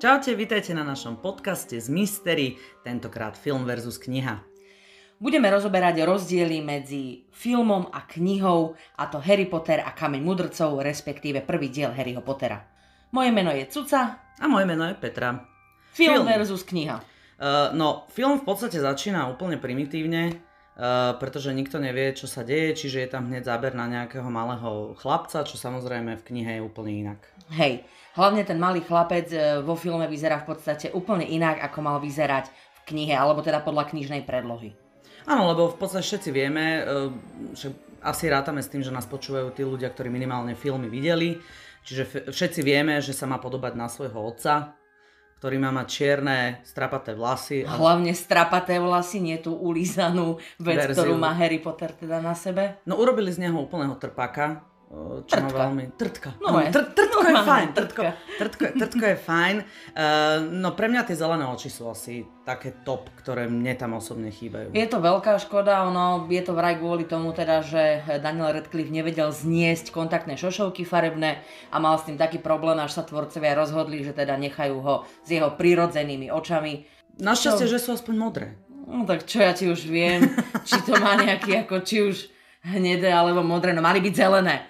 Čaute, vítajte na našom podcaste z Mystery, tentokrát film versus kniha. Budeme rozoberať rozdiely medzi filmom a knihou, a to Harry Potter a Kameň mudrcov, respektíve prvý diel Harryho Pottera. Moje meno je Cuca. A moje meno je Petra. Film, film. versus kniha. Uh, no, film v podstate začína úplne primitívne, pretože nikto nevie, čo sa deje, čiže je tam hneď záber na nejakého malého chlapca, čo samozrejme v knihe je úplne inak. Hej, hlavne ten malý chlapec e, vo filme vyzerá v podstate úplne inak, ako mal vyzerať v knihe, alebo teda podľa knižnej predlohy. Áno, lebo v podstate všetci vieme, že asi rátame s tým, že nás počúvajú tí ľudia, ktorí minimálne filmy videli, čiže všetci vieme, že sa má podobať na svojho otca, ktorý má mať čierne, strapaté vlasy. A... Hlavne strapaté vlasy, nie tú ulízanú vec, verziu. ktorú má Harry Potter teda na sebe. No urobili z neho úplného trpaka, čo trtka. má veľmi... Trtka. No, no tr- trtko no, je fajn. Trtko, trtko, trtko je fajn. Uh, no pre mňa tie zelené oči sú asi také top, ktoré mne tam osobne chýbajú. Je to veľká škoda, ono je to vraj kvôli tomu teda, že Daniel Radcliffe nevedel zniesť kontaktné šošovky farebné a mal s tým taký problém, až sa tvorcovia rozhodli, že teda nechajú ho s jeho prirodzenými očami. Našťastie, čo... že sú aspoň modré. No tak čo ja ti už viem, či to má nejaký ako či už hnedé alebo modré, no mali byť zelené.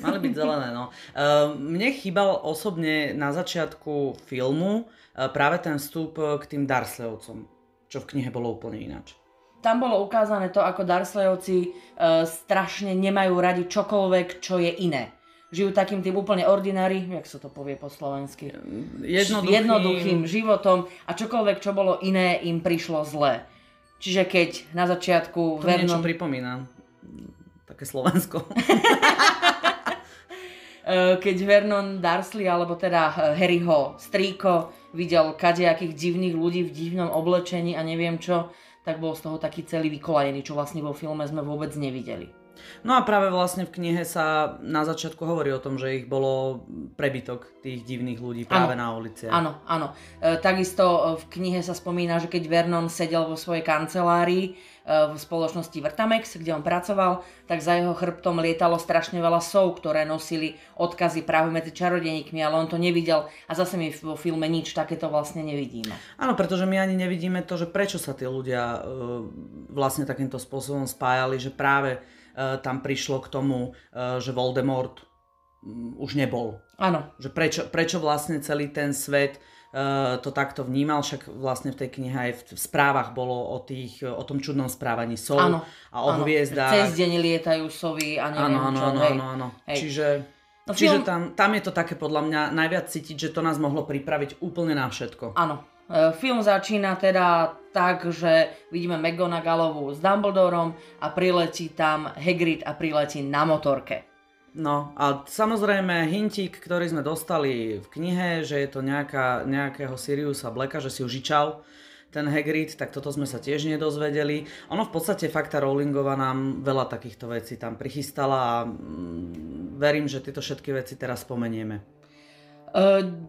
Mali byť zelené, no. Uh, mne chýbal osobne na začiatku filmu uh, práve ten vstup k tým Darsleyovcom, čo v knihe bolo úplne ináč. Tam bolo ukázané to, ako Darsleyovci uh, strašne nemajú radi čokoľvek, čo je iné. Žijú takým tým úplne ordinári, jak sa to povie po slovensky? Jednoduchým... Jednoduchým životom a čokoľvek, čo bolo iné, im prišlo zlé. Čiže keď na začiatku... To Vernon... niečo pripomína. Také Slovensko. Eh, keď Vernon Darsley, alebo teda eh, Harryho strýko, videl kadejakých divných ľudí v divnom oblečení a neviem čo, tak bol z toho taký celý vykolajený, čo vlastne vo filme sme vôbec nevideli. No a práve vlastne v knihe sa na začiatku hovorí o tom, že ich bolo prebytok tých divných ľudí práve ano, na ulici. Áno, áno. E, takisto e, v knihe sa spomína, že keď Vernon sedel vo svojej kancelárii e, v spoločnosti Vrtamex, kde on pracoval, tak za jeho chrbtom lietalo strašne veľa sov, ktoré nosili odkazy práve medzi čarodeníkmi, ale on to nevidel a zase my vo filme nič takéto vlastne nevidíme. Áno, pretože my ani nevidíme to, že prečo sa tí ľudia e, vlastne takýmto spôsobom spájali, že práve tam prišlo k tomu, eh, že Voldemort mm, už nebol. Áno. Že prečo, prečo vlastne celý ten svet uh, to takto vnímal, však vlastne v tej knihe aj v, v správach bolo o, tých, o tom čudnom správaní sov áno, a o áno. hviezdách. Cez deň lietajú sovy a neviem áno, áno, čo. Áno, áno, áno. Čiže, no, čiže film... tam, tam je to také podľa mňa najviac cítiť, že to nás mohlo pripraviť úplne na všetko. Áno, film začína teda tak, že vidíme McGonagallovú s Dumbledorom a priletí tam Hagrid a priletí na motorke. No a samozrejme hintík, ktorý sme dostali v knihe, že je to nejaká, nejakého Siriusa Blacka, že si užičal ten Hagrid, tak toto sme sa tiež nedozvedeli. Ono v podstate fakt tá Rowlingová nám veľa takýchto vecí tam prichystala a mm, verím, že tieto všetky veci teraz spomenieme.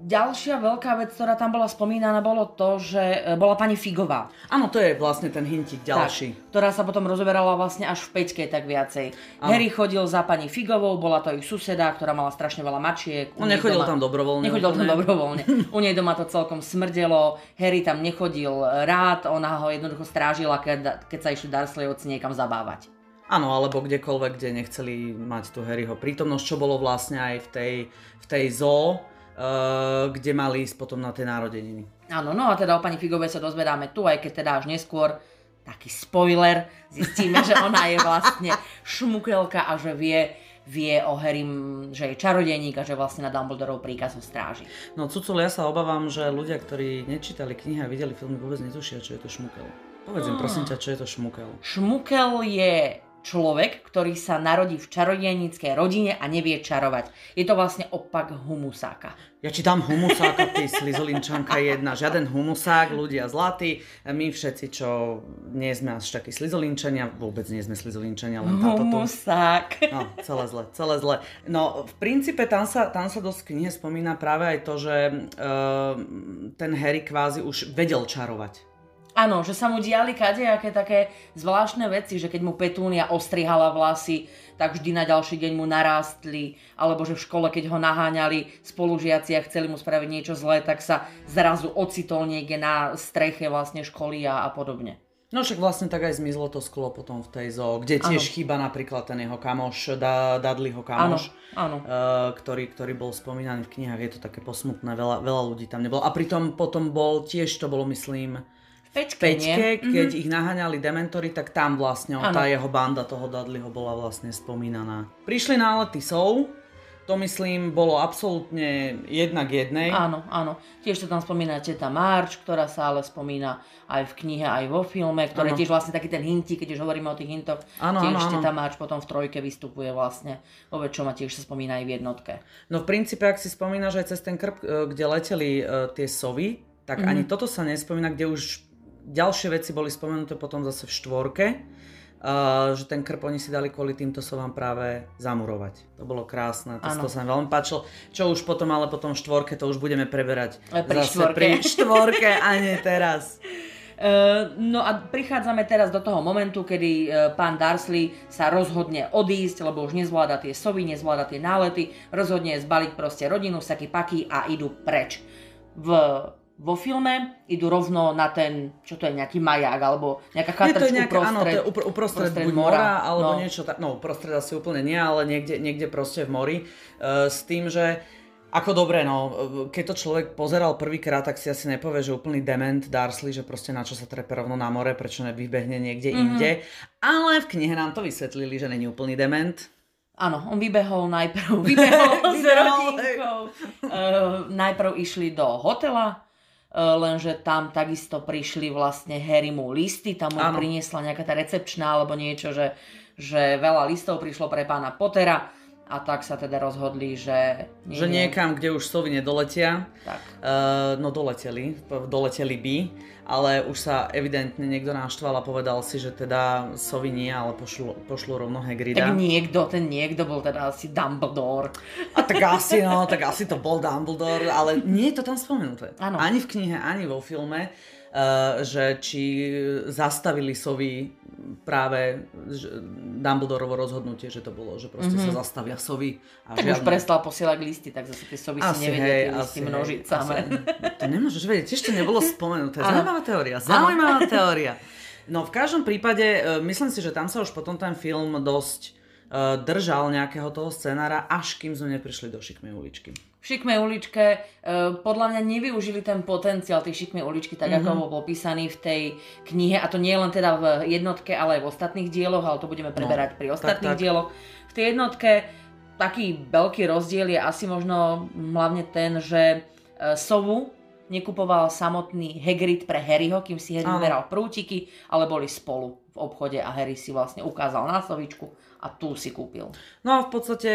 Ďalšia veľká vec, ktorá tam bola spomínaná, bolo to, že uh, bola pani Figová. Áno, to je vlastne ten hintik ďalší. Tak, ktorá sa potom rozoberala vlastne až v peťke tak viacej. Ano. Harry chodil za pani Figovou, bola to ich suseda, ktorá mala strašne veľa mačiek. On nechodil doma, tam dobrovoľne. Nechodil tam dobrovoľne. U nej doma to celkom smrdelo, Harry tam nechodil rád, ona ho jednoducho strážila, keď, keď sa išli Dursleyovci niekam zabávať. Áno, alebo kdekoľvek, kde nechceli mať tu Harryho prítomnosť, čo bolo vlastne aj v tej, v tej zoo, kde mali ísť potom na tie narodeniny. Áno, no a teda o pani Figovej sa dozvedáme tu, aj keď teda až neskôr taký spoiler, zistíme, že ona je vlastne šmukelka a že vie, vie o Harry, že je čarodejník a že vlastne na Dumbledorov príkaz ho stráži. No Cucul, ja sa obávam, že ľudia, ktorí nečítali knihy a videli filmy, vôbec netušia, čo je to šmukel. Povedz im, prosím ťa, čo je to šmukel. Šmukel je človek, ktorý sa narodí v čarodejníckej rodine a nevie čarovať. Je to vlastne opak humusáka. Ja čítam humusáka, ty slizolinčanka jedna. Žiaden humusák, ľudia zlatí. My všetci, čo nie sme až takí slizolinčania, vôbec nie sme slizolinčania, len táto Humusák. No, celé zle, celé zle. No, v princípe tam sa, tam sa dosť knihe spomína práve aj to, že uh, ten Harry kvázi už vedel čarovať Áno, že sa mu diali kadejaké také zvláštne veci, že keď mu Petúnia ostrihala vlasy, tak vždy na ďalší deň mu narástli, alebo že v škole, keď ho naháňali spolužiaci a chceli mu spraviť niečo zlé, tak sa zrazu ocitol niekde na streche vlastne školy a, a podobne. No však vlastne tak aj zmizlo to sklo potom v tej zoo, kde tiež ano. chýba napríklad ten jeho kamoš, da, Dudleyho kamoš, ano, ano. Uh, ktorý, ktorý bol spomínaný v knihách, je to také posmutné, veľa, veľa ľudí tam nebolo. A pritom potom bol, tiež to bolo myslím, Peťke, Peťke keď mm-hmm. ich naháňali dementory, tak tam vlastne ano. tá jeho banda toho Dudleyho bola vlastne spomínaná. Prišli nálety sov, to myslím bolo absolútne jednak jednej. Áno, áno. Tiež sa tam spomína teta March, ktorá sa ale spomína aj v knihe, aj vo filme, ktoré ano. tiež vlastne taký ten hinti, keď už hovoríme o tých hintoch, ano, tiež ano, teta March potom v trojke vystupuje vlastne vo väčšom a tiež sa spomína aj v jednotke. No v princípe, ak si spomínaš aj cez ten krp, e, kde leteli uh, tie sovy, tak mm-hmm. ani toto sa nespomína, kde už ďalšie veci boli spomenuté potom zase v štvorke Uh, že ten krp oni si dali kvôli týmto vám práve zamurovať. To bolo krásne, to, to sa mi veľmi páčilo. Čo už potom, ale potom v štvorke, to už budeme preberať pri zase štvorke. pri štvorke a nie teraz. Uh, no a prichádzame teraz do toho momentu, kedy uh, pán Darsley sa rozhodne odísť, lebo už nezvláda tie sovy, nezvláda tie nálety, rozhodne zbaliť proste rodinu, saky paky a idú preč. V vo filme idú rovno na ten, čo to je, nejaký maják, alebo nejaká chatrčka nejaká, uprostred, áno, to je upr- uprostred, uprostred mora, mora alebo no. niečo tak, no uprostred asi úplne nie, ale niekde, niekde proste v mori, uh, s tým, že ako dobre, no, keď to človek pozeral prvýkrát, tak si asi nepovie, že úplný dement Darsley, že proste na čo sa trepe rovno na more, prečo nevybehne niekde mm-hmm. inde. Ale v knihe nám to vysvetlili, že není úplný dement. Áno, on vybehol najprv, vybehol s rodinkou. Uh, najprv išli do hotela, lenže tam takisto prišli vlastne Harry mu listy, tam mu priniesla nejaká tá recepčná alebo niečo, že, že veľa listov prišlo pre pána Pottera a tak sa teda rozhodli, že... Nie, že niekam, kde už sovy nedoletia. Tak. Uh, no doleteli, doleteli by, ale už sa evidentne niekto naštval a povedal si, že teda sovy nie, ale pošlu, pošlu rovno Hagrida. Tak niekto, ten niekto bol teda asi Dumbledore. A tak asi, no, tak asi to bol Dumbledore, ale nie je to tam spomenuté. Ano. Ani v knihe, ani vo filme. Uh, že či zastavili sovy práve Dumbledorovo rozhodnutie, že to bolo, že proste mm-hmm. sa zastavia sovy. A tak žiadne... už prestal posielať listy, tak zase tie sovy asi, si nevedia tie listy množiť samé. To nemôžeš vedieť, tiež to nebolo spomenuté. Zaujímavá teória, zaujímavá teória. No v každom prípade, e, myslím si, že tam sa už potom ten film dosť uh, držal nejakého toho scenára, až kým sme neprišli do šikmej uličky šikmej uličke uh, podľa mňa nevyužili ten potenciál tej šikmej uličky tak, mm-hmm. ako mhm. bol popísaný v tej knihe a to nie len teda v jednotke, ale aj v ostatných dieloch, ale to budeme preberať no, pri ostatných tak, tak. dieloch. V tej jednotke taký veľký rozdiel je asi možno hlavne ten, že uh, sovu nekupoval samotný Hagrid pre Harryho, kým si Harry beral prútiky, ale boli spolu v obchode a Harry si vlastne ukázal na slovičku a tu si kúpil. No a v podstate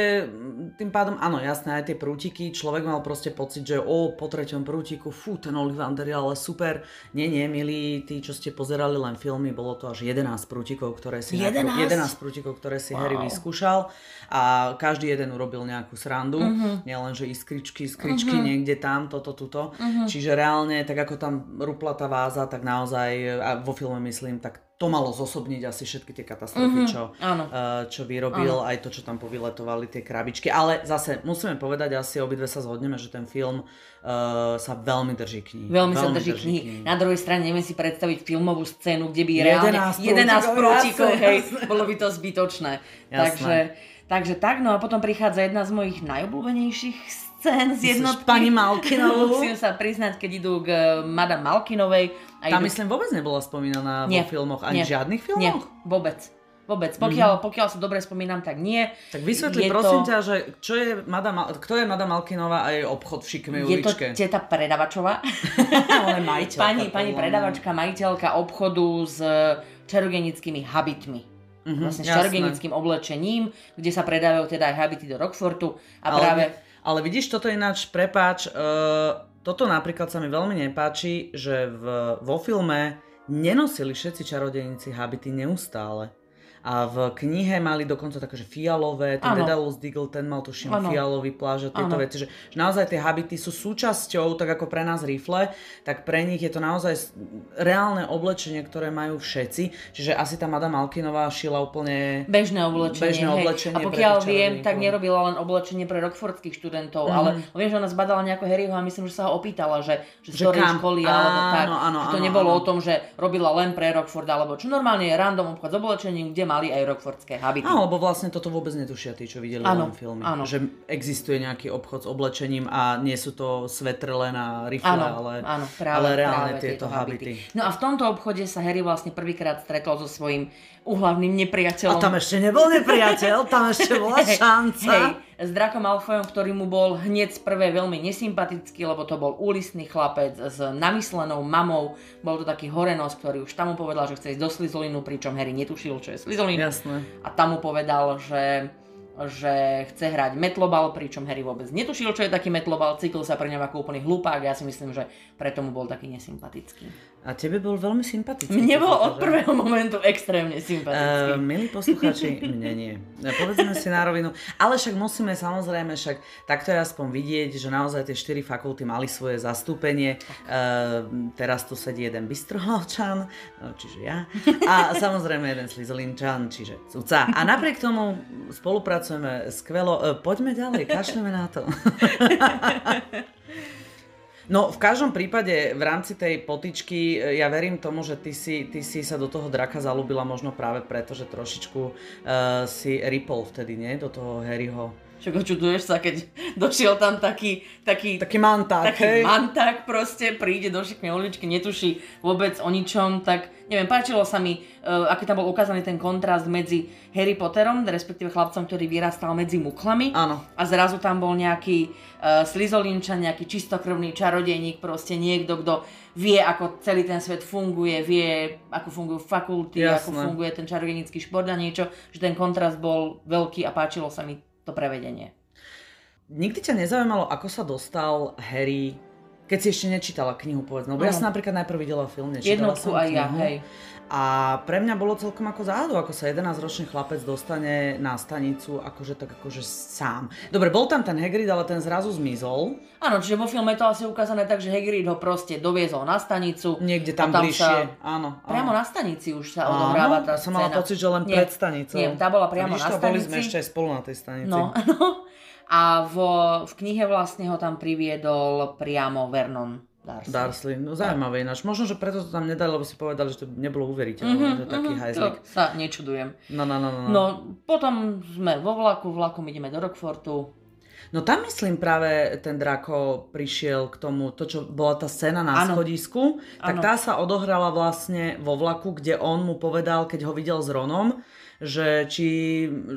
tým pádom, áno, jasné, aj tie prútiky, človek mal proste pocit, že o, po treťom prútiku, fú, ten Ollivander je ale super. Nie, nie, milí, tí, čo ste pozerali len filmy, bolo to až 11 prútikov, ktoré si, 11? Nejakú, 11 prútikov, ktoré si wow. Harry vyskúšal a každý jeden urobil nejakú srandu, uh-huh. nielen, že iskričky, iskričky uh-huh. niekde tam, toto, tuto. Uh-huh. Čiže reálne, tak ako tam rupla tá váza, tak naozaj, a vo filme myslím, tak to malo zosobniť asi všetky tie katastrofy, mm-hmm, čo, uh, čo vyrobil, áno. aj to, čo tam povyletovali tie krabičky. Ale zase musíme povedať, asi obidve sa zhodneme, že ten film uh, sa veľmi drží knihy. Veľmi, veľmi sa drží, drží knihy. knihy. Na druhej strane neviem si predstaviť filmovú scénu, kde by reálne 11 prútikov, hej, bolo by to zbytočné. Takže, takže tak, no a potom prichádza jedna z mojich najobľúbenejších scén z jednotky. Pani Malkinovú. Musím sa priznať, keď idú k uh, Madame Malkinovej a Tam idú... myslím vôbec nebola spomínaná nie, vo filmoch, ani nie, žiadnych filmoch? Nie, vôbec. Vôbec. Pokiaľ, mm-hmm. pokiaľ sa dobre spomínam, tak nie. Tak vysvetli je prosím to... ťa, že čo je Madame, kto je Madame Malkinová a jej obchod v šikmej uličke? Je to teta predavačová. Ale majiteľka. Pani, pani predavačka, majiteľka obchodu s čarogenickými habitmi. Mm-hmm, vlastne s čarogenickým oblečením, kde sa predávajú teda aj habity do Rockfortu. A ale, práve... ale vidíš, toto ináč, prepáč, uh toto napríklad sa mi veľmi nepáči, že v, vo filme nenosili všetci čarodejníci habity neustále. A v knihe mali dokonca také, že fialové, ten Áno. Dedalus Diggle, ten mal tuším Áno. fialový pláž a tieto Áno. veci, že, že naozaj tie habity sú súčasťou, tak ako pre nás rifle, tak pre nich je to naozaj reálne oblečenie, ktoré majú všetci. Čiže asi tá Madame Alkinová šila úplne... Bežné oblečenie. Bežné hej. oblečenie A pokiaľ viem, tak nerobila len oblečenie pre rockfordských študentov, Mhm. ale viem, že ona zbadala nejako Harryho a myslím, že sa ho opýtala, že, že Že kam? školy alebo Áno, tak. áno, že to áno, nebolo áno. o tom, že robila len pre Rockford, alebo čo normálne je random obchod s oblečením, kde mali aj rockfordské habity. Áno, lebo vlastne toto vôbec netušia tí, čo videli Áno, len filmy. áno. Že existuje nejaký obchod s oblečením a nie sú to svetre len na rifle, Áno, ale, áno, práve, ale reálne práve tieto habity. No a v tomto obchode sa Harry vlastne prvýkrát stretol so svojím úhlavným A nepriateľom. tam ešte nebol nepriateľ, tam ešte bola šanca. Hej, s Drakom Malfoyom, ktorý mu bol hneď z prvé veľmi nesympatický, lebo to bol úlisný chlapec s namyslenou mamou. Bol to taký horenos, ktorý už tam mu povedal, že chce ísť do Slizolinu, pričom Harry netušil, čo je Slizolin. Jasné. A tam mu povedal, že že chce hrať metlobal, pričom Harry vôbec netušil, čo je taký metlobal, cítil sa pri ňom ako úplný hlupák, ja si myslím, že preto mu bol taký nesympatický. A tebe bol veľmi sympatický. Mne bol od prvého momentu extrémne sympatický. Uh, milí posluchači, mne nie. E, Povedzme si na rovinu. Ale však musíme samozrejme, však takto je aspoň vidieť, že naozaj tie štyri fakulty mali svoje zastúpenie. Uh, teraz tu sedí jeden Bystrohalčan, no, čiže ja. A samozrejme jeden Slizolinčan, čiže Cuca. A napriek tomu spolupracujeme skvelo. Uh, poďme ďalej, kašleme na to. No, v každom prípade v rámci tej potičky e, ja verím tomu, že ty si, ty si sa do toho draka zalúbila možno práve preto, že trošičku uh, si ripol vtedy, nie? Do toho Harryho. Čo čuduješ sa, keď došiel tam taký, taký, Taký manták, taký hej? manták proste, príde do šikmej uličky, netuší vôbec o ničom, tak neviem, páčilo sa mi, uh, aký tam bol ukázaný ten kontrast medzi Harry Potterom, respektíve chlapcom, ktorý vyrastal medzi muklami Áno. a zrazu tam bol nejaký uh, slizolinčan, nejaký čistokrvný čarodejník, proste niekto, kto vie, ako celý ten svet funguje, vie, ako fungujú fakulty, ako Jasné. funguje ten čarodejnícky šport a niečo, že ten kontrast bol veľký a páčilo sa mi to prevedenie. Nikdy ťa nezaujímalo, ako sa dostal Harry, keď si ešte nečítala knihu, povedzme. Lebo ja Áno. som napríklad najprv videla film, nečítala Jednotku som aj ja, knihu. hej. A pre mňa bolo celkom ako záhadu, ako sa 11-ročný chlapec dostane na stanicu, akože tak akože sám. Dobre, bol tam ten Hagrid, ale ten zrazu zmizol. Áno, čiže vo filme je to asi ukázané tak, že Hagrid ho proste doviezol na stanicu. Niekde a tam, bližšie. Sa, áno, áno. priamo na stanici už sa odohráva tá som mala pocit, že len Nie, pred stanicou. Nie, tá bola priamo vidíš na to, Boli sme stanici. ešte aj spolu na tej stanici. No, no. A v, v knihe vlastne ho tam priviedol priamo Vernon Darcy. Darsley, no zaujímavé ináč. Možno, že preto to tam nedali, lebo si povedali, že to nebolo uveriteľné, Mhm, že taký mhm, hajzlik. To sa nečudujem. No, no, no, no. no. No, potom sme vo vlaku, vlakom ideme do Rockfortu. No tam myslím práve ten Draco prišiel k tomu, to čo bola tá scéna na Áno. schodisku, tak Áno. tá sa odohrala vlastne vo vlaku, kde on mu povedal, keď ho videl s Ronom, že, či,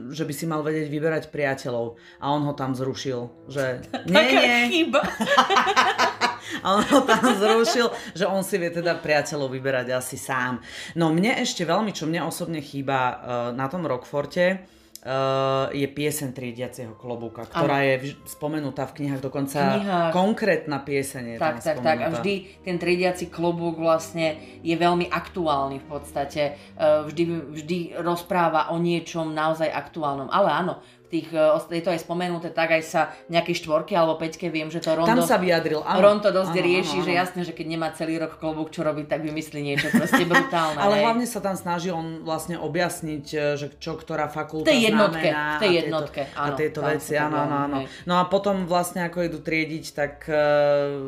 že by si mal vedieť vyberať priateľov. A on ho tam zrušil, že nie, Taká nie. chyba. A on ho tam zrušil, že on si vie teda priateľov vyberať asi sám. No mne ešte veľmi, čo mne osobne chýba uh, na tom Rockforte, uh, je piesen triediaceho klobúka, ktorá je vž- spomenutá v knihách, dokonca knihách. konkrétna pieseň je tam Tak, tak, tak. A spomenutá. vždy ten triediaci klobúk vlastne je veľmi aktuálny v podstate. E, Vždy, vždy rozpráva o niečom naozaj aktuálnom. Ale áno, tých, e, je to aj spomenuté, tak aj sa nejakej štvorke alebo peťke viem, že to Rondo... Tam sa vyjadril, áno. Ron to dosť áno, rieši, áno, že áno. jasné, že keď nemá celý rok klobúk čo robiť, tak vymyslí niečo proste brutálne. Ale hej. hlavne sa tam snaží on vlastne objasniť, e, že čo ktorá fakulta V tej jednotke, znamená. v tej a tieto- jednotke, A áno, tieto veci, áno, áno, áno. No a potom vlastne ako idú triediť, tak e,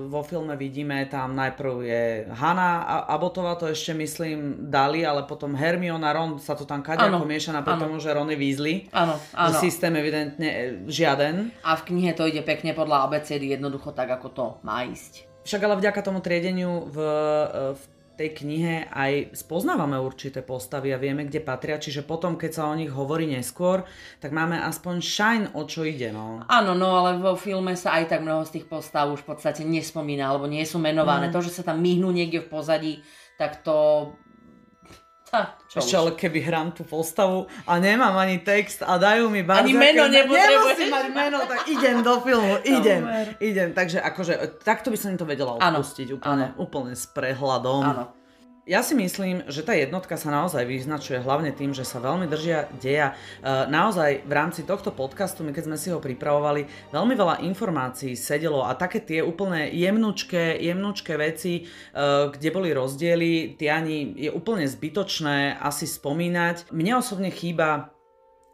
vo filme vidíme, tam najprv je Hanna a Abotová, to ešte myslím dali, ale potom Hermiona, Ron sa to tam Áno, mieša, napriek áno. tomu, že Ron je Weasley. Áno, áno. Že systém evidentne e, žiaden. A v knihe to ide pekne podľa abecedy, jednoducho tak, ako to má ísť. Však ale vďaka tomu triedeniu v, e, v tej knihe aj spoznávame určité postavy a vieme, kde patria, čiže potom, keď sa o nich hovorí neskôr, tak máme aspoň šajn, o čo ide, no. Áno, no ale vo filme sa aj tak mnoho z tých postav už v podstate nespomína, alebo nie sú menované. Mm. To, že sa tam myhnú niekde v pozadí, tak to... Ha, čo Ešte ale keby hrám tú postavu a nemám ani text a dajú mi Barza, Ani meno nepotrebuješ. Nemusím mať meno, tak idem do filmu, idem, idem. Takže akože takto by som to vedela Áno, odpustiť úplne, úplne s prehľadom. Áno. Ja si myslím, že tá jednotka sa naozaj vyznačuje hlavne tým, že sa veľmi držia deja. E, naozaj v rámci tohto podcastu, my keď sme si ho pripravovali, veľmi veľa informácií sedelo a také tie úplne jemnučké, jemnučké veci, e, kde boli rozdiely, tie ani je úplne zbytočné asi spomínať. Mne osobne chýba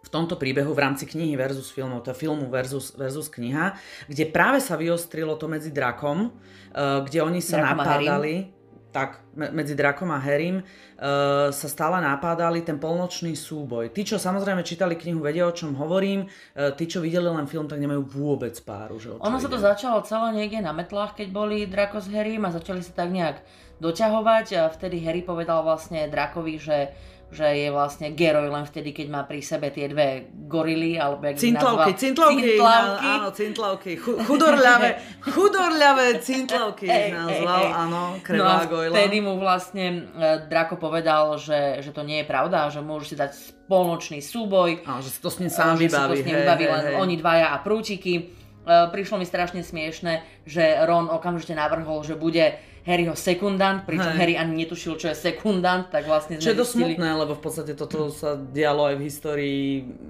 v tomto príbehu v rámci knihy versus filmov, to filmu versus, versus kniha, kde práve sa vyostrilo to medzi drakom, uh, kde oni sa Drakom napádali tak medzi Drakom a Harrym uh, sa stále napádali ten polnočný súboj. Tí, čo samozrejme čítali knihu, vedia, o čom hovorím. Uh, tí, čo videli len film, tak nemajú vôbec páru. Že ono sa to začalo celé niekde na metlách, keď boli Drako s Harrym a začali sa tak nejak doťahovať a vtedy Harry povedal vlastne Drakovi, že že je vlastne Geroj len vtedy, keď má pri sebe tie dve gorily, alebo jak cintlavky, ich cintlavky, cintlavky. Áno, cintlavky, chudorľavé, chudorľavé cintlavky ich nazval, áno, krevá no a vtedy mu vlastne uh, Draco povedal, že, že to nie je pravda, že môžu si dať spoločný súboj. Áno, že si to s ním sám vybaví. Že si to s ním vybaví len hej. oni dvaja a prútiky. Uh, prišlo mi strašne smiešne, že Ron okamžite navrhol, že bude Harryho sekundant, pričom Hej. Harry ani netušil, čo je sekundant, tak vlastne Čo je dosť smutné, lebo v podstate toto sa dialo aj v histórii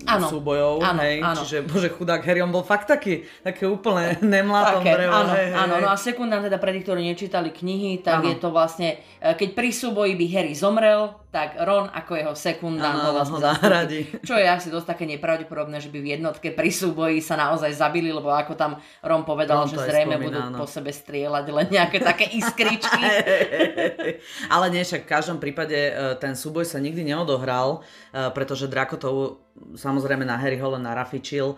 ano. súbojov, ano, hej, ano. čiže bože chudák Harry, on bol fakt taký, také úplne nemlátom Také, drevo. Áno, hej, áno, hej. no a sekundant teda pre tých, ktorí nečítali knihy, tak ano. je to vlastne, e, keď pri súboji by Harry zomrel, tak Ron ako jeho sekundant ho vlastne zahradí. Čo je asi dosť také nepravdepodobné, že by v jednotke pri súboji sa naozaj zabili, lebo ako tam Ron povedal, Ron že zrejme budú no. po sebe strieľať len nejaké také iskričky. Ale nie, však v každom prípade e, ten súboj sa nikdy neodohral, e, pretože Draco to samozrejme na Harryho len narafičil, uh,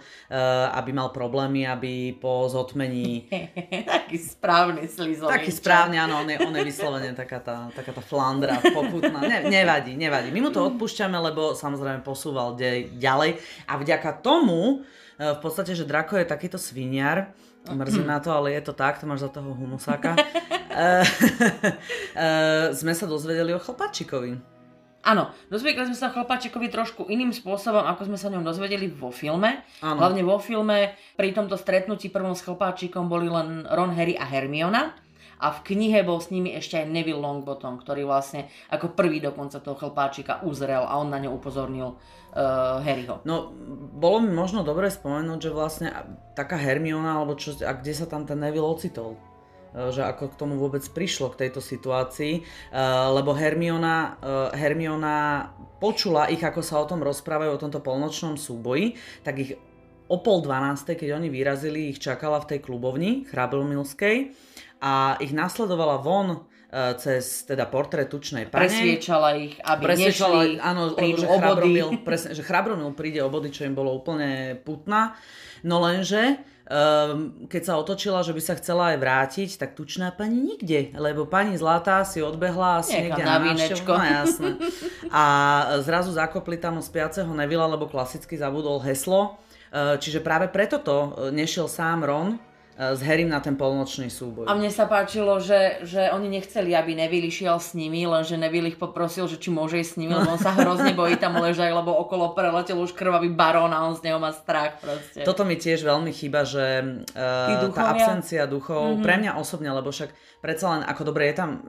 aby mal problémy, aby po zotmení... Taký správny slizol. Taký správny, áno, on je, on je vyslovene taká tá, taká tá flandra poputná. Ne, nevadí, nevadí. My mu to odpúšťame, lebo samozrejme posúval dej, ďalej a vďaka tomu, uh, v podstate, že Drako je takýto sviniar, mrzí na to, ale je to tak, to máš za toho humusáka, uh, sme sa dozvedeli o chlpačikovi. Áno, dozvedeli sme sa chlapáčikovi trošku iným spôsobom, ako sme sa o ňom dozvedeli vo filme. Áno. Hlavne vo filme pri tomto stretnutí prvom s chlapáčikom boli len Ron, Harry a Hermiona. A v knihe bol s nimi ešte aj Neville Longbottom, ktorý vlastne ako prvý dokonca toho chlpáčika uzrel a on na ňo upozornil uh, Harryho. No, bolo mi možno dobre spomenúť, že vlastne taká Hermiona, alebo čo, a kde sa tam ten Neville ocitol? Eh, že ako k tomu vôbec prišlo k tejto situácii, eh, lebo Hermiona, eh, Hermiona počula ich, ako sa o tom rozprávajú, o tomto polnočnom súboji, tak ich o pol dvanástej, keď oni vyrazili, ich čakala v tej klubovni Chrabromilskej a ich nasledovala von cez teda portrét tučnej pane. Presviečala ich, aby Presviečala, nešli, áno, že Chrabromil, presne, že Chrabromil príde o body, čo im bolo úplne putná. No lenže Um, keď sa otočila, že by sa chcela aj vrátiť, tak tučná pani nikde, lebo pani Zlatá si odbehla asi niekde na, na No jasné. A zrazu zakopli tam spiaceho Nevila, lebo klasicky zabudol heslo. Uh, čiže práve preto to nešiel sám Ron, E, s Harrym na ten polnočný súboj. A mne sa páčilo, že, že oni nechceli, aby Neville išiel s nimi, lenže Neville ich poprosil, že či môže ísť s nimi, lebo on sa hrozne bojí tam ležať, lebo okolo preletel už krvavý barón a on z neho má strach proste. Toto mi tiež veľmi chýba, že uh, tá absencia duchov, mm-hmm. pre mňa osobne, lebo však predsa len ako dobre je tam,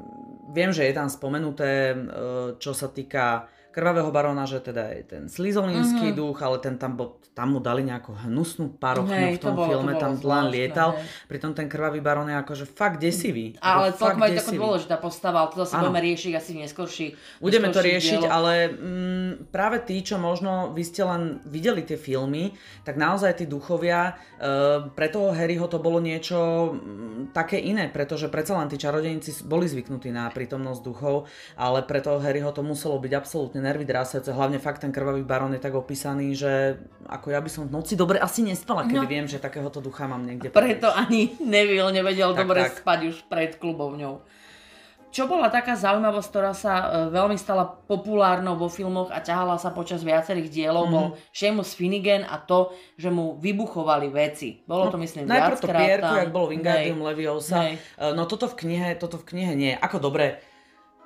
viem, že je tam spomenuté, uh, čo sa týka krvavého baróna, že teda je ten slizolinský mm-hmm. duch, ale ten tam, bol, tam mu dali nejakú hnusnú parochnu hey, v tom bolo, filme, to tam len lietal. Hej. Pritom ten krvavý barón je akože fakt desivý. Ale celkom je taká dôležitá postava, ale to zase budeme riešiť asi v neskôrších Budeme to riešiť, dielo. ale mm, práve tí, čo možno vy ste len videli tie filmy, tak naozaj tí duchovia, e, pre toho Harryho to bolo niečo mm, také iné, pretože predsa len tí čarodejníci boli zvyknutí na prítomnosť duchov, ale pre toho Harryho to muselo byť absolútne nervy drásajúce, hlavne fakt ten krvavý barón je tak opísaný, že ako ja by som v noci dobre asi nespala, keby no. viem, že takéhoto ducha mám niekde. Preto povedať. ani Neville nevedel tak, dobre tak. spať už pred klubovňou. Čo bola taká zaujímavosť, ktorá sa uh, veľmi stala populárnou vo filmoch a ťahala sa počas viacerých dielov, mm-hmm. bol Seamus Finnegan a to, že mu vybuchovali veci. Bolo no, to myslím Najprv to pierku, jak bolo Wingardium Leviosa. Uh, no toto v knihe, toto v knihe nie. Ako dobre,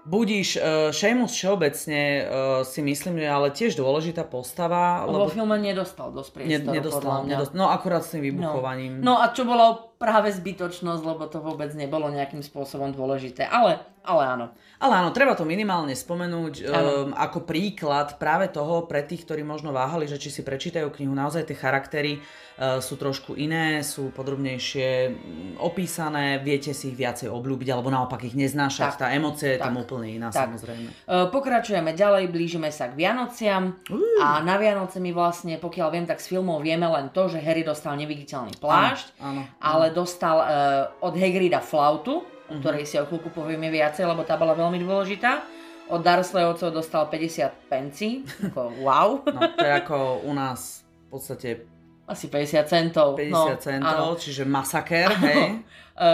Budíš, uh, Seamus všeobecne uh, si myslím, že ale tiež dôležitá postava. Lebo vo filme nedostal dosť priestoru, ne, nedostal, nedostal, No akurát s tým vybuchovaním. No. no a čo bolo práve zbytočnosť, lebo to vôbec nebolo nejakým spôsobom dôležité. Ale, ale áno. Ale áno, treba to minimálne spomenúť um, ako príklad práve toho pre tých, ktorí možno váhali, že či si prečítajú knihu, naozaj tie charaktery uh, sú trošku iné, sú podrobnejšie opísané, viete si ich viacej obľúbiť, alebo naopak ich neznášať, tak, tá emocia je tam úplne iná tak. samozrejme. Uh, pokračujeme ďalej, blížime sa k Vianociam uh. a na Vianoce my vlastne, pokiaľ viem, tak z filmov vieme len to, že Harry dostal neviditeľný plášť, áno, áno. ale dostal uh, od Hagrida flautu, o ktorej si o chvíľku povieme viacej, lebo tá bola veľmi dôležitá. Od Dursleyovcov dostal 50 pencí, ako wow. No, to je ako u nás v podstate... Asi 50 centov. 50 no, centov, áno. čiže masaker, hej.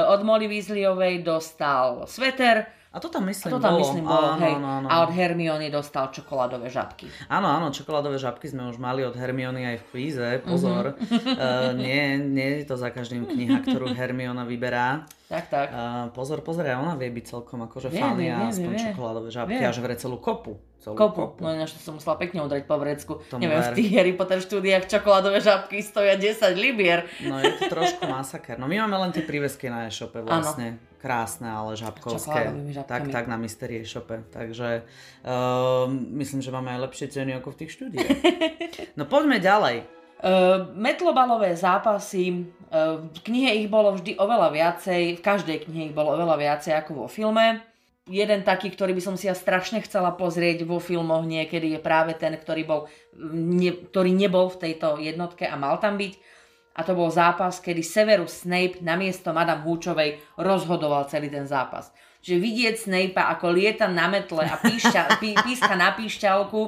Od Molly Weasleyovej dostal sveter, a to tam myslím a to tam bolo. myslím bolo, áno, hej. Áno, áno. A od Hermiony dostal čokoládové žabky. Áno, áno, čokoládové žabky sme už mali od Hermiony aj v kvíze, pozor. Mm-hmm. uh, nie, nie je to za každým kniha, ktorú Hermiona vyberá. Tak, tak. Uh, pozor, pozor, ona vie byť celkom akože vie, fany a aspoň vie, čokoládové žabky vie. a že vre celú kopu. Celú kopu. kopu. No ináč som musela pekne udrieť po vrecku. Tom Neviem, ver. v tých Harry Potter štúdiách čokoládové žabky stoja 10 libier. No je to trošku masaker. No my máme len tie prívesky na e-shope vlastne. Ano krásne, ale žabkovské. Tak, tak na Mystery shope. Takže uh, myslím, že máme aj lepšie ceny ako v tých štúdiách. No poďme ďalej. Uh, metlobalové zápasy, uh, v knihe ich bolo vždy oveľa viacej, v každej knihe ich bolo oveľa viacej ako vo filme. Jeden taký, ktorý by som si ja strašne chcela pozrieť vo filmoch niekedy je práve ten, ktorý, bol, ne, ktorý nebol v tejto jednotke a mal tam byť a to bol zápas, kedy Severus Snape namiesto Madame Húčovej rozhodoval celý ten zápas. Čiže vidieť Snape'a ako lieta na metle a píšťa, pí, píska na píšťalku,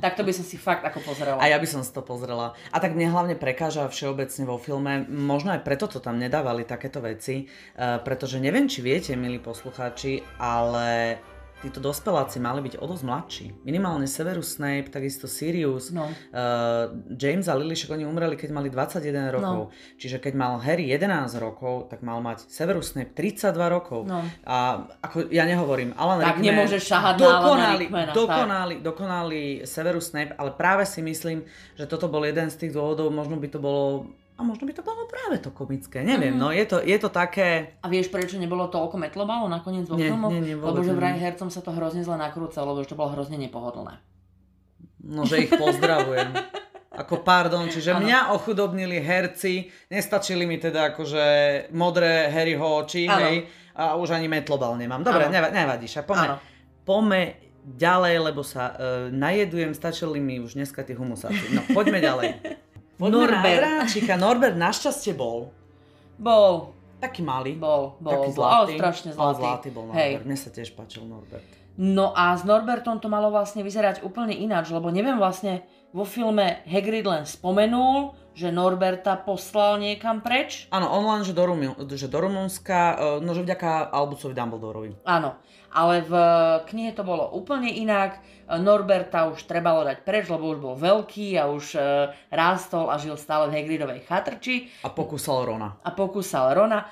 tak to by som si fakt ako pozrela. A ja by som si to pozrela. A tak mne hlavne prekáža všeobecne vo filme, možno aj preto to tam nedávali takéto veci, uh, pretože neviem, či viete, milí poslucháči, ale títo dospeláci mali byť o dosť mladší. Minimálne Severus Snape, takisto Sirius, no. uh, James a Lily, však oni umreli, keď mali 21 rokov. No. Čiže keď mal Harry 11 rokov, tak mal mať Severus Snape 32 rokov. No. A ako ja nehovorím, Alan tak Rickman nemôže šahať dokonali, na Rickmana, dokonali, dokonali Severus Snape, ale práve si myslím, že toto bol jeden z tých dôvodov, možno by to bolo a možno by to bolo práve to komické, neviem, mm. no je to, je to také... A vieš, prečo nebolo toľko metlobalo nakoniec vo nie, filmoch? Nie, lebo že vraj hercom sa to hrozne zle nakrúcalo, lebo že to bolo hrozne nepohodlné. No, že ich pozdravujem. Ako pardon, čiže ano. mňa ochudobnili herci, nestačili mi teda akože modré Harryho oči, ano. hej, a už ani metlobal nemám. Dobre, neva, nevadí, však pome, pome ďalej, lebo sa uh, najedujem, stačili mi už dneska tie humusáty. No, poďme ďalej. Poďme Norbert. Na Norbert našťastie bol. Bol. Taký malý. Bol, bol. Taký zlatý. Bol, strašne zlatý. Bol zlatý bol Norbert. Hej. Mne sa tiež páčil Norbert. No a s Norbertom to malo vlastne vyzerať úplne ináč, lebo neviem vlastne, vo filme Hagrid len spomenul, že Norberta poslal niekam preč. Áno, on len, že do, Rumi, že do Rumunska, e, no že vďaka Albucovi Dumbledorovi. Áno, ale v knihe to bolo úplne inak. Norberta už trebalo dať preč, lebo už bol veľký a už e, rástol a žil stále v Hagridovej chatrči. A pokúsal Rona. A pokúsal Rona.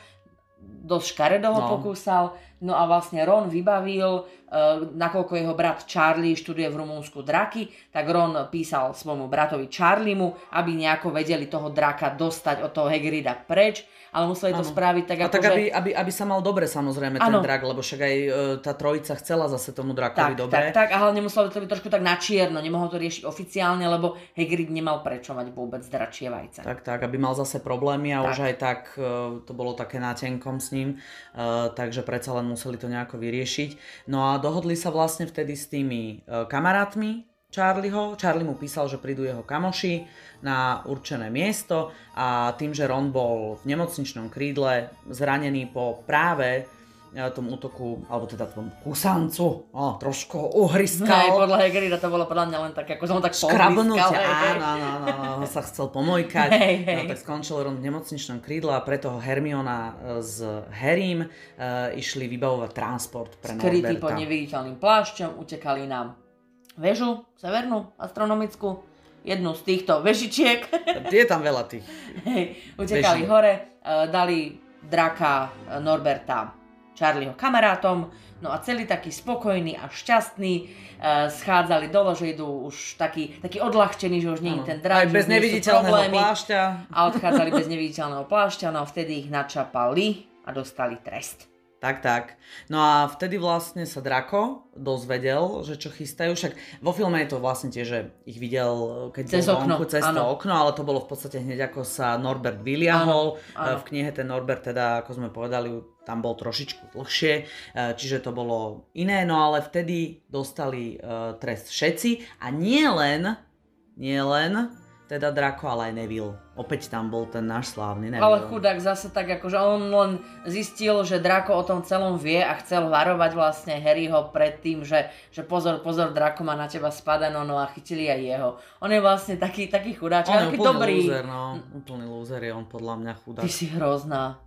Dosť škaredo ho no. pokúsal. No a vlastne Ron vybavil, uh, nakoľko jeho brat Charlie študuje v Rumúnsku draky, tak Ron písal svojmu bratovi Charliemu, aby nejako vedeli toho draka dostať od toho Hagrida preč ale museli ano. to spraviť tak, ako tak že... aby, aby, aby sa mal dobre samozrejme ano. ten drak, lebo však aj e, tá trojica chcela zase tomu drakovi tak, dobre. Tak, tak, a hlavne muselo to byť trošku tak načierno, nemohol to riešiť oficiálne, lebo Hagrid nemal prečo mať vôbec dračie vajce. Tak, tak, aby mal zase problémy a tak. už aj tak e, to bolo také nátenkom s ním, takže predsa len museli to nejako vyriešiť. No a dohodli sa vlastne vtedy s tými e, kamarátmi Charlieho. Charlie mu písal, že prídu jeho kamoši na určené miesto a tým, že Ron bol v nemocničnom krídle zranený po práve tom útoku, alebo teda tom kusancu, o, trošku uhryskal. Hej, podľa Hagrida to bolo podľa mňa len tak, ako som tak Škrabnúť, áno, áno, áno, sa chcel pomojkať. Hej, hej. No, tak skončil Ron v nemocničnom krídle a preto Hermiona e, s Harrym uh, išli vybavovať transport pre Skrytý Norberta. pod neviditeľným plášťom, utekali nám väžu, severnú, astronomickú, jednu z týchto vežičiek. Je tam veľa tých. Hej, utekali Veží. hore, uh, dali draka Norberta Charlieho kamarátom, No a celý taký spokojný a šťastný e, schádzali dole, že idú už taký, taký odľahčený, že už nie je ten dráž. Aj bez neviditeľného plášťa. A odchádzali bez neviditeľného plášťa, no a vtedy ich načapali a dostali trest. Tak, tak. No a vtedy vlastne sa Drako dozvedel, že čo chystajú. Však vo filme je to vlastne tiež, že ich videl, keď cez bol okno, cez to okno, ale to bolo v podstate hneď ako sa Norbert vyliahol. Áno, áno. V knihe ten Norbert teda, ako sme povedali, tam bol trošičku dlhšie, e, čiže to bolo iné, no ale vtedy dostali e, trest všetci a nie len, nie len teda Draco, ale aj Neville. Opäť tam bol ten náš slávny Neville. Ale chudák zase tak, akože on len zistil, že Draco o tom celom vie a chcel varovať vlastne Harryho pred tým, že, že pozor, pozor, Draco má na teba spadeno, no a chytili aj jeho. On je vlastne taký, taký chudáček, on taký dobrý. Lúzer, no. Úplný lúzer je on podľa mňa chudák. Ty si hrozná.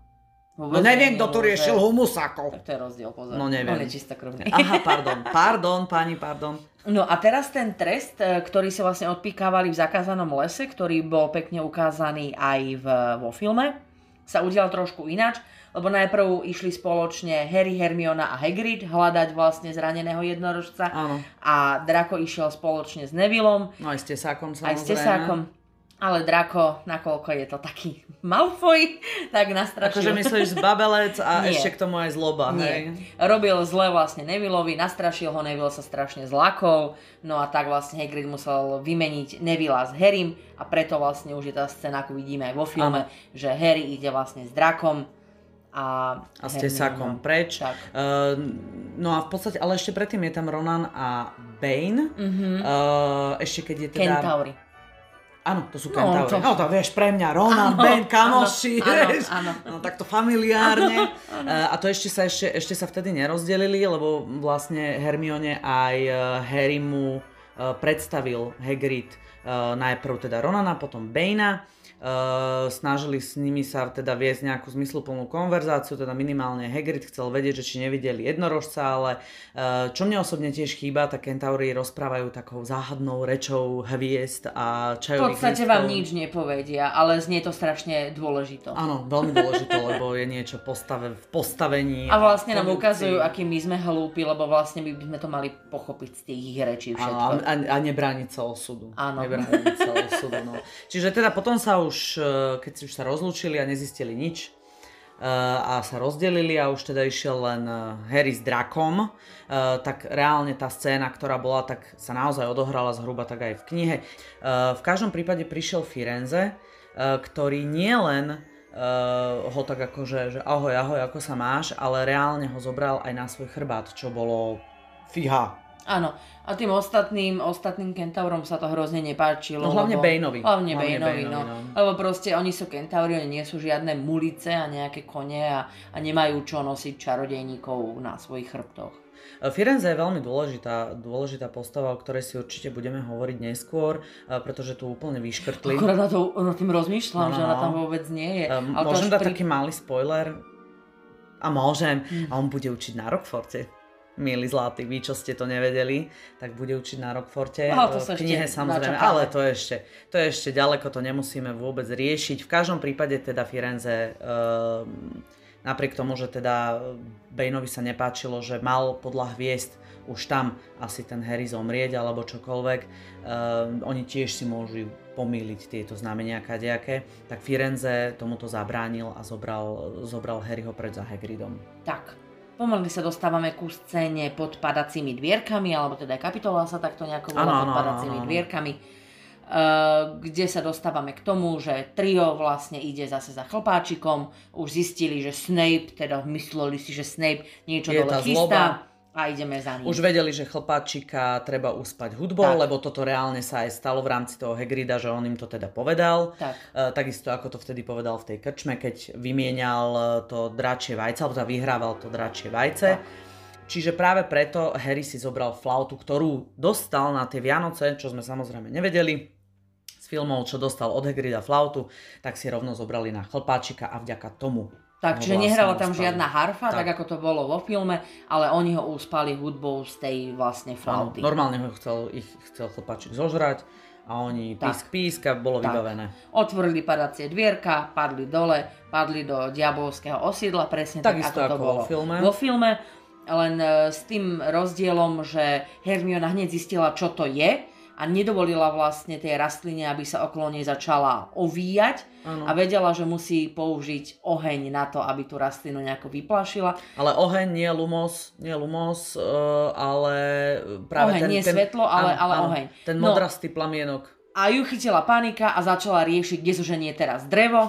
Vôbec no neviem, kto tu riešil humusakov. Tak to je rozdiel, pozor. No neviem. On je čistokrvný. Aha, pardon, pardon, pani, pardon. No a teraz ten trest, e, ktorý sa vlastne odpíkávali v zakázanom lese, ktorý bol pekne ukázaný aj v, vo filme, sa udial trošku ináč, lebo najprv išli spoločne Harry, Hermiona a Hagrid hľadať vlastne zraneného jednorožca Áno. a Draco išiel spoločne s Nevillom. No aj s Tesákom samozrejme. Aj s Tesákom. Ale Drako, nakoľko je to taký Malfoy, tak nastrašil. Akože myslíš babelec a Nie. ešte k tomu aj zloba, Nie. hej? Robil zle vlastne Nevillovi, nastrašil ho, Neville sa strašne zlakol, no a tak vlastne Hagrid musel vymeniť Nevilla s Harrym a preto vlastne už je tá scéna, ako vidíme aj vo filme, ano. že Harry ide vlastne s drakom a, a ste sakom preč. Tak. Uh, no a v podstate, ale ešte predtým je tam Ronan a Bane. Uh-huh. Uh, ešte keď je teda... Kentauri. Áno, to sú no. To... No to vieš, pre mňa Ronan, áno, Ben, kamoši, áno, vieš. Áno. No takto familiárne. Áno, áno. A to ešte sa, ešte, ešte sa vtedy nerozdelili, lebo vlastne Hermione aj e, Harry mu e, predstavil Hagrid e, najprv teda Ronana, potom Baina snažili s nimi sa teda viesť nejakú zmysluplnú konverzáciu, teda minimálne Hagrid chcel vedieť, že či nevideli jednorožca, ale uh, čo mne osobne tiež chýba, tak kentauri rozprávajú takou záhadnou rečou hviezd a čajových V podstate vám nič nepovedia, ale znie to strašne dôležito. Áno, veľmi dôležito, lebo je niečo postave, v postavení. A vlastne a nám ukazujú, aký my sme hlúpi, lebo vlastne my by sme to mali pochopiť z tých ich rečí všetko. Áno, a, a nebrániť sa osudu. Áno. Nebrániť sa osudu, no. Čiže teda potom sa už už, e, keď si už sa rozlúčili a nezistili nič, e, a sa rozdelili a už teda išiel len e, Harry s drakom, tak reálne tá scéna, ktorá bola, tak sa naozaj odohrala zhruba tak aj v knihe. V každom prípade prišiel Firenze, ktorý nie len ho tak akože, že ahoj, ahoj, ako sa máš, ale reálne ho zobral aj na svoj chrbát, čo bolo fiha, Áno, a tým ostatným, ostatným kentaurom sa to hrozne nepáčilo. No hlavne lebo, Baneovi. Hlavne, hlavne Baneovi, no. no. Lebo proste oni sú kentauri, oni nie sú žiadne mulice a nejaké kone a, a nemajú čo nosiť čarodejníkov na svojich chrbtoch. E, Firenze je veľmi dôležitá, dôležitá postava, o ktorej si určite budeme hovoriť neskôr, e, pretože tu úplne vyškrtli. Akurát na, to, na tým rozmýšľam, no, no, že ona no. tam vôbec nie je. Um, môžem dať pri... taký malý spoiler? A môžem. Hmm. A on bude učiť na Rockforte milí zlatí, vy čo ste to nevedeli, tak bude učiť na Rockforte. No, to sa v knihe samozrejme, načakáme. ale to je, ešte, to je ešte ďaleko, to nemusíme vôbec riešiť. V každom prípade teda Firenze, uh, napriek tomu, že teda Baneovi sa nepáčilo, že mal podľa hviezd už tam asi ten Harry zomrieť alebo čokoľvek, uh, oni tiež si môžu pomýliť tieto znamenia kadejaké, tak Firenze tomuto zabránil a zobral, zobral Harryho pred za Hagridom. Tak, Pomaly sa dostávame ku scéne pod padacími dvierkami, alebo teda kapitola sa takto nejako volá pod padacími ano, dvierkami, uh, kde sa dostávame k tomu, že trio vlastne ide zase za chlpáčikom, už zistili, že Snape, teda mysleli si, že Snape niečo Je dole chystá. A ideme za ním. Už vedeli, že chlpáčika treba uspať hudbou, tak. lebo toto reálne sa aj stalo v rámci toho Hegrida, že on im to teda povedal. Tak. E, takisto ako to vtedy povedal v tej krčme, keď vymienial e, to dračie vajce, alebo teda vyhrával to dračie vajce. Tak. Čiže práve preto Harry si zobral flautu, ktorú dostal na tie Vianoce, čo sme samozrejme nevedeli z filmov, čo dostal od Hegrida flautu, tak si rovno zobrali na chlpáčika a vďaka tomu tak, čiže nehrala tam žiadna harfa, tak. tak ako to bolo vo filme, ale oni ho uspali hudbou z tej vlastne flauty. Áno, normálne ho chcel, ich chcel chlpačik zožrať a oni tak. písk písk a bolo tak. vybavené. Otvorili padacie dvierka, padli dole, padli do diabolského osídla, presne tak, tak ako, ako to bolo vo filme. Vo filme len e, s tým rozdielom, že Hermiona hneď zistila, čo to je a nedovolila vlastne tej rastline, aby sa okolo nej začala ovíjať ano. a vedela, že musí použiť oheň na to, aby tú rastlinu nejako vyplašila. Ale oheň nie lumos, nie lumos, uh, ale práve oheň, ten... nie ten, svetlo, ale, ale áno, oheň. Ten no. modrastý no, plamienok a ju chytila panika a začala riešiť, kde zoženie teraz drevo.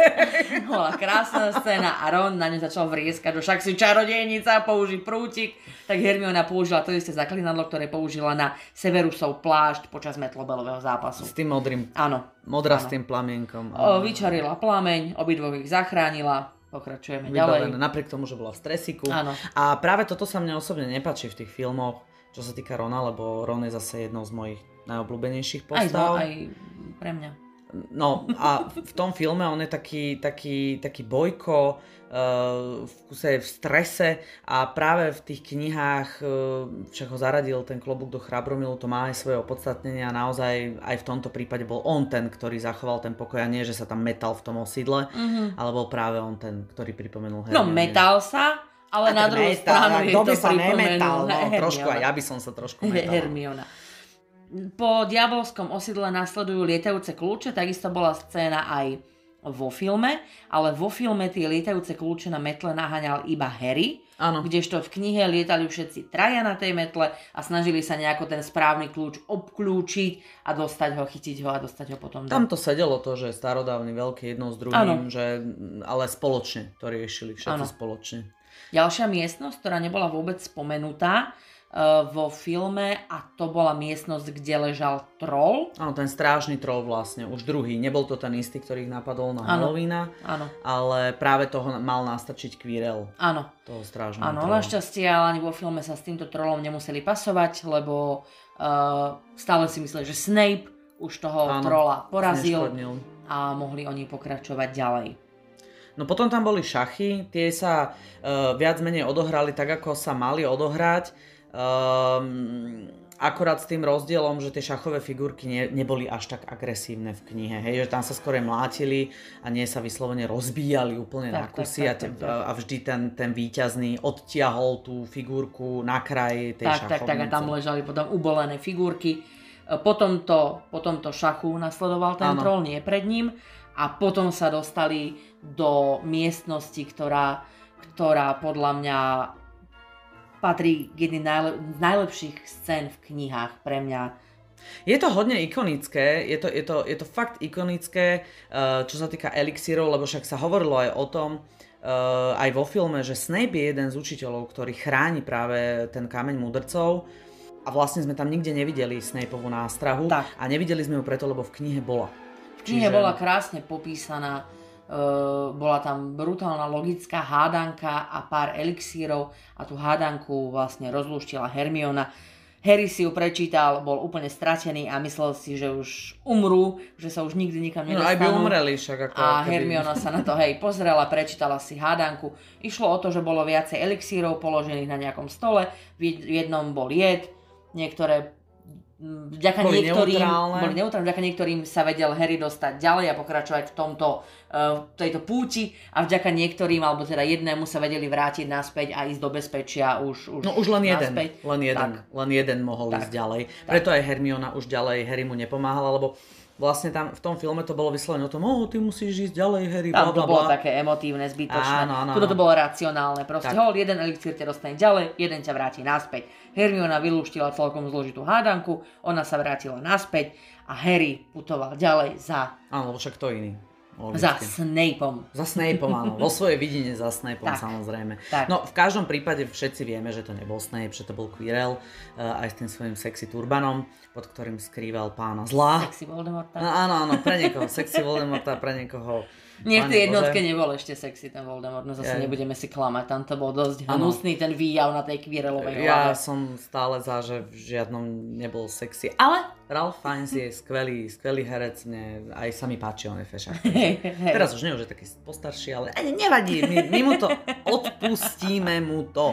Bola krásna scéna a Ron na ňu začal vrieskať, že však si čarodejnica, použij prútik. Tak Hermiona použila to isté zaklinadlo, ktoré použila na Severusov plášť počas metlobelového zápasu. S tým modrým. Áno. Modra s tým plamienkom. O, vyčarila plameň, obidvoch ich zachránila. Pokračujeme Vybavené, ďalej. Napriek tomu, že bola v stresiku. Áno. A práve toto sa mne osobne nepáči v tých filmoch, čo sa týka Rona, lebo Ron je zase jednou z mojich najobľúbenejších postav. Aj, aj pre mňa. No a v tom filme on je taký, taký, taký bojko, uh, v kuse v strese a práve v tých knihách, uh, však ho zaradil ten klobúk do Chrabromilu, to má aj svoje opodstatnenie a naozaj aj v tomto prípade bol on ten, ktorý zachoval ten pokoj a nie, že sa tam metal v tom osídle, mm-hmm. ale bol práve on ten, ktorý pripomenul Hermione. No metal sa, ale a na druhú stranu je to sa nemetal, no, trošku aj ja by som sa trošku metal. Hermiona. Po diabolskom osídle nasledujú lietajúce kľúče, takisto bola scéna aj vo filme, ale vo filme tie lietajúce kľúče na metle naháňal iba Harry, Áno. kdežto v knihe lietali všetci traja na tej metle a snažili sa nejako ten správny kľúč obklúčiť a dostať ho, chytiť ho a dostať ho potom do... Tam to sedelo to, že starodávny veľký jedno s druhým, že, ale spoločne to riešili všetci ano. spoločne. Ďalšia miestnosť, ktorá nebola vôbec spomenutá, vo filme a to bola miestnosť, kde ležal troll. Áno, ten strážny troll vlastne, už druhý. Nebol to ten istý, ktorý ich napadol na Halloweena, áno. ale práve toho mal nastačiť Quirrell. Áno. Toho strážneho Áno, našťastie, ale ani vo filme sa s týmto trollom nemuseli pasovať, lebo uh, stále si mysleli, že Snape už toho áno, trolla porazil a mohli oni pokračovať ďalej. No potom tam boli šachy, tie sa uh, viac menej odohrali tak, ako sa mali odohrať. Um, akorát s tým rozdielom, že tie šachové figurky ne, neboli až tak agresívne v knihe, hej, že tam sa skôr mlátili a nie sa vyslovene rozbíjali úplne tak, na kusy tak, tak, tak, a, a vždy ten, ten víťazný odtiahol tú figurku na kraj tej tak, šachovnice. Tak, tak, a tam ležali potom ubolené figurky. E, po tomto, po tomto šachu nasledoval ten ano. troll, nie pred ním a potom sa dostali do miestnosti, ktorá, ktorá podľa mňa patrí k jednej najle- najlepších scén v knihách pre mňa. Je to hodne ikonické, je to, je to, je to fakt ikonické, uh, čo sa týka elixírov, lebo však sa hovorilo aj o tom, uh, aj vo filme, že Snape je jeden z učiteľov, ktorý chráni práve ten kameň mudrcov a vlastne sme tam nikde nevideli Snapeovú nástrahu tak. a nevideli sme ju preto, lebo v knihe bola. V knihe Čiže... bola krásne popísaná bola tam brutálna logická hádanka a pár elixírov a tú hádanku vlastne rozlúštila Hermiona. Harry si ju prečítal, bol úplne stratený a myslel si, že už umrú, že sa už nikdy nikam nedostanú. No aj by umreli však. Ako a keby... Hermiona sa na to hej pozrela, prečítala si hádanku. Išlo o to, že bolo viacej elixírov položených na nejakom stole, v jednom bol jed, niektoré vďaka boli niektorým, neutrálne. boli neutrálne, vďaka niektorým sa vedel Harry dostať ďalej a pokračovať v tomto, uh, tejto púti a vďaka niektorým, alebo teda jednému sa vedeli vrátiť naspäť a ísť do bezpečia už, už No už len jeden, naspäť. len jeden, tak. len jeden mohol tak. ísť ďalej. Tak. Preto aj Hermiona už ďalej Harry mu nepomáhala, lebo vlastne tam v tom filme to bolo vyslovene o tom, oh, ty musíš ísť ďalej, Harry, bla, bla, to bolo také emotívne, zbytočné. Áno, áno, Tuto to bolo racionálne. Proste, hol, jeden elixír ťa dostane ďalej, jeden ťa vráti naspäť. Hermiona vylúštila celkom zložitú hádanku, ona sa vrátila naspäť a Harry putoval ďalej za... Áno, však to iný. Logicky. Za Snapeom. Za Snapeom, áno. Vo svojej vidine za Snapeom, tak, samozrejme. Tak. No, v každom prípade všetci vieme, že to nebol Snape, že to bol Quirrell, uh, aj s tým svojím sexy turbanom, pod ktorým skrýval pána zla. Sexy Voldemorta. No, áno, áno, pre niekoho sexy Voldemorta, pre niekoho nie, v tej jednotke nebol ešte sexy ten Voldemort, no zase ja. nebudeme si klamať, tam to bol dosť hnusný ten výjav na tej kvírelovej hlave. Ja som stále za, že v žiadnom nebol sexy, ale Ralph Fiennes je skvelý, skvelý herec, mne aj sa mi páči, on je fešák. Teraz už nie, už je taký postarší, ale nevadí, my, my mu to odpustíme mu to.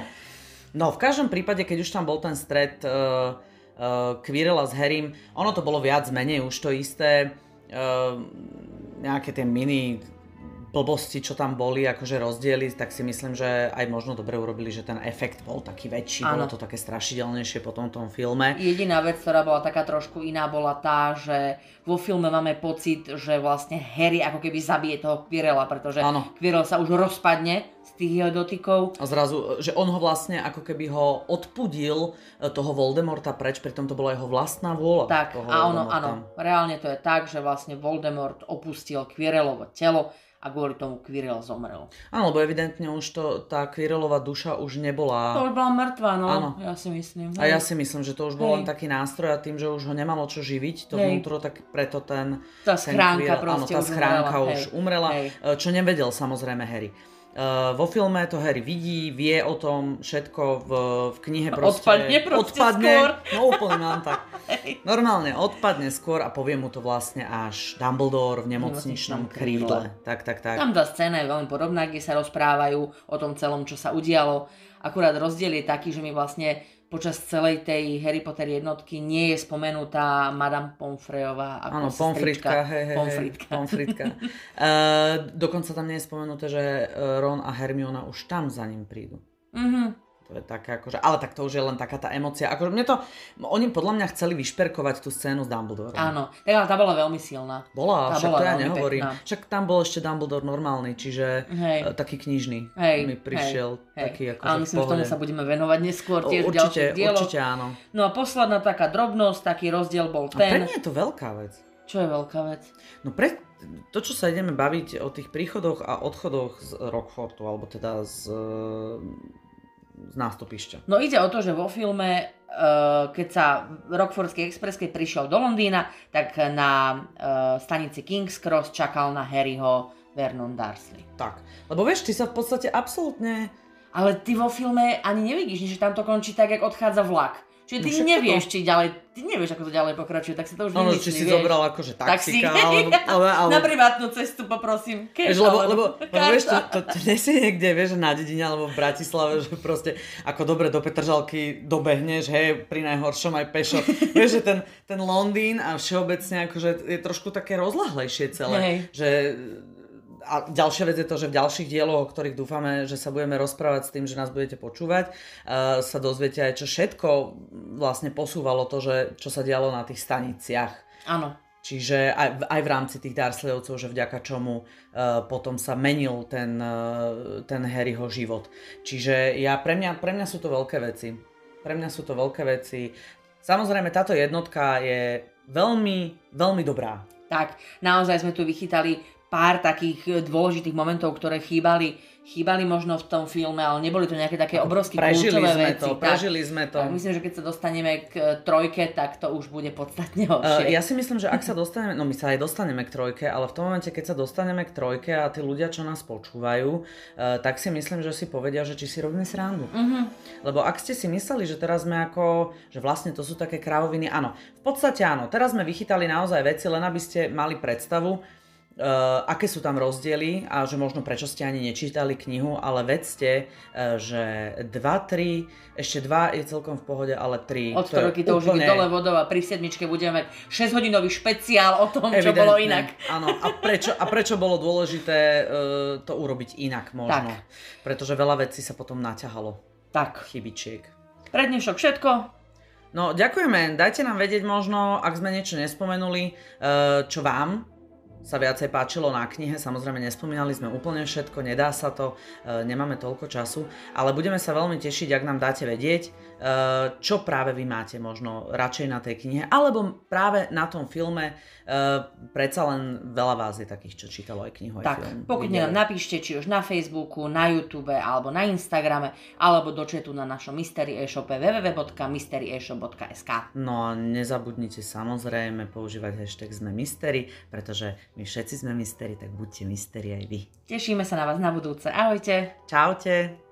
No, v každom prípade, keď už tam bol ten stred uh, uh, Quirrella s Harrym, ono to bolo viac menej už to isté, uh, nejaké tie mini blbosti, čo tam boli, akože rozdiely, tak si myslím, že aj možno dobre urobili, že ten efekt bol taký väčší, ano. bolo to také strašidelnejšie po tom, tom filme. Jediná vec, ktorá bola taká trošku iná, bola tá, že vo filme máme pocit, že vlastne Harry ako keby zabije toho Quirrella, pretože ano. Quirrell sa už rozpadne z tých jeho dotykov. A zrazu, že on ho vlastne ako keby ho odpudil e, toho Voldemorta preč, pritom to bola jeho vlastná vôľa. Tak, a ono, áno, reálne to je tak, že vlastne Voldemort opustil Quirrellovo telo a kvôli tomu Quirrell zomrel. Áno, lebo evidentne už to, tá Quirrellová duša už nebola... To už bola mŕtva, no, Áno. ja si myslím. A ja si myslím, že to už bol len taký nástroj a tým, že už ho nemalo čo živiť, to Hej. vnútro, tak preto ten... Tá schránka ten proste áno, tá schránka už umrela, už umrela Hej. čo nevedel samozrejme Harry. Uh, vo filme to Harry vidí, vie o tom všetko v, v knihe proste... Odpadne proste odpadne, skôr. No úplne mám tak. Normálne odpadne skôr a povie mu to vlastne až Dumbledore v nemocničnom krídle. Tak, tak, tak. Tam tá scéna je veľmi podobná, kde sa rozprávajú o tom celom, čo sa udialo. Akurát rozdiel je taký, že my vlastne počas celej tej Harry Potter jednotky nie je spomenutá Madame Pomfreyová ako Áno, Pomfritka, hej, hej, Pomfritka. Pomfritka. uh, dokonca tam nie je spomenuté, že eh, Ron a Hermiona už tam za ním prídu. Mhm. To je také akože, ale tak to už je len taká tá emocia. Akože mne to, oni podľa mňa chceli vyšperkovať tú scénu s Dumbledore. Áno, ale tá bola veľmi silná. Bola, tá však bola to ja nehovorím. Pekná. Však tam bol ešte Dumbledore normálny, čiže hej. Uh, taký knižný hej. mi prišiel. Hej. Taký ako ale myslím, že tomu sa budeme venovať neskôr tiež o, určite, určite áno. No a posledná taká drobnosť, taký rozdiel bol ten. A pre mňa je to veľká vec. Čo je veľká vec? No pre to, čo sa ideme baviť o tých príchodoch a odchodoch z Rockfortu, alebo teda z z nástupišťa. No ide o to, že vo filme, eh, keď sa Rockfordský Express, keď prišiel do Londýna, tak na eh, stanici King's Cross čakal na Harryho Vernon Darsley. Tak, lebo vieš, ty sa v podstate absolútne... Ale ty vo filme ani nevidíš, že tam to končí tak, jak odchádza vlak. Čiže ty no nevieš, to... či ďalej, ty nevieš, ako to ďalej pokračuje, tak si to už no, vymyslí, či si vieš. zobral akože taxika, alebo, alebo, alebo... Na privátnu cestu poprosím. Keš, lebo, lebo, lebo vieš, to, to, to nesi niekde, vieš, na dedine alebo v Bratislave, že proste ako dobre do Petržalky dobehneš, hej, pri najhoršom aj pešo. vieš, že ten, ten Londýn a všeobecne akože je trošku také rozlahlejšie celé, hej. že a ďalšia vec je to, že v ďalších dieloch, o ktorých dúfame, že sa budeme rozprávať s tým, že nás budete počúvať, uh, sa dozviete aj, čo všetko vlastne posúvalo to, že, čo sa dialo na tých staniciach. Áno. Čiže aj, aj v rámci tých Dursleyovcov, že vďaka čomu uh, potom sa menil ten, uh, ten Harryho život. Čiže ja, pre, mňa, pre mňa sú to veľké veci. Pre mňa sú to veľké veci. Samozrejme, táto jednotka je veľmi, veľmi dobrá. Tak, naozaj sme tu vychytali pár takých dôležitých momentov, ktoré chýbali chýbali možno v tom filme, ale neboli to nejaké také obrovské prežili sme veci. To, prežili sme to. Tak myslím, že keď sa dostaneme k e, trojke, tak to už bude podstatne horšie. Uh, ja si myslím, že ak sa dostaneme, no my sa aj dostaneme k trojke, ale v tom momente, keď sa dostaneme k trojke a tí ľudia, čo nás počúvajú, uh, tak si myslím, že si povedia, že či si robíme srandu. Uh-huh. Lebo ak ste si mysleli, že teraz sme ako, že vlastne to sú také kravoviny, áno, v podstate áno, teraz sme vychytali naozaj veci, len aby ste mali predstavu, Uh, aké sú tam rozdiely a že možno prečo ste ani nečítali knihu, ale vedzte, uh, že 2, 3, ešte 2 je celkom v pohode, ale 3... Od to, roky to úplne... už je dole vodou a pri sedmičke budeme mať 6 hodinový špeciál o tom, Evidentne, čo bolo inak. Áno, a prečo, a prečo bolo dôležité uh, to urobiť inak možno. Tak. Pretože veľa vecí sa potom naťahalo. Tak. Chybičiek. Pre dnešok všetko. No, ďakujeme. Dajte nám vedieť možno, ak sme niečo nespomenuli, čo vám sa viacej páčilo na knihe. Samozrejme nespomínali sme úplne všetko, nedá sa to, e, nemáme toľko času, ale budeme sa veľmi tešiť, ak nám dáte vedieť, e, čo práve vy máte možno radšej na tej knihe, alebo práve na tom filme, Uh, predsa len veľa vás je takých, čo čítalo aj knihu, aj tak, film. pokojne nám napíšte, či už na Facebooku, na YouTube, alebo na Instagrame, alebo do chatu na našom Mystery e-shope www.mysteryeshop.sk No a nezabudnite samozrejme používať hashtag sme mystery, pretože my všetci sme mystery, tak buďte mystery aj vy. Tešíme sa na vás na budúce. Ahojte. Čaute.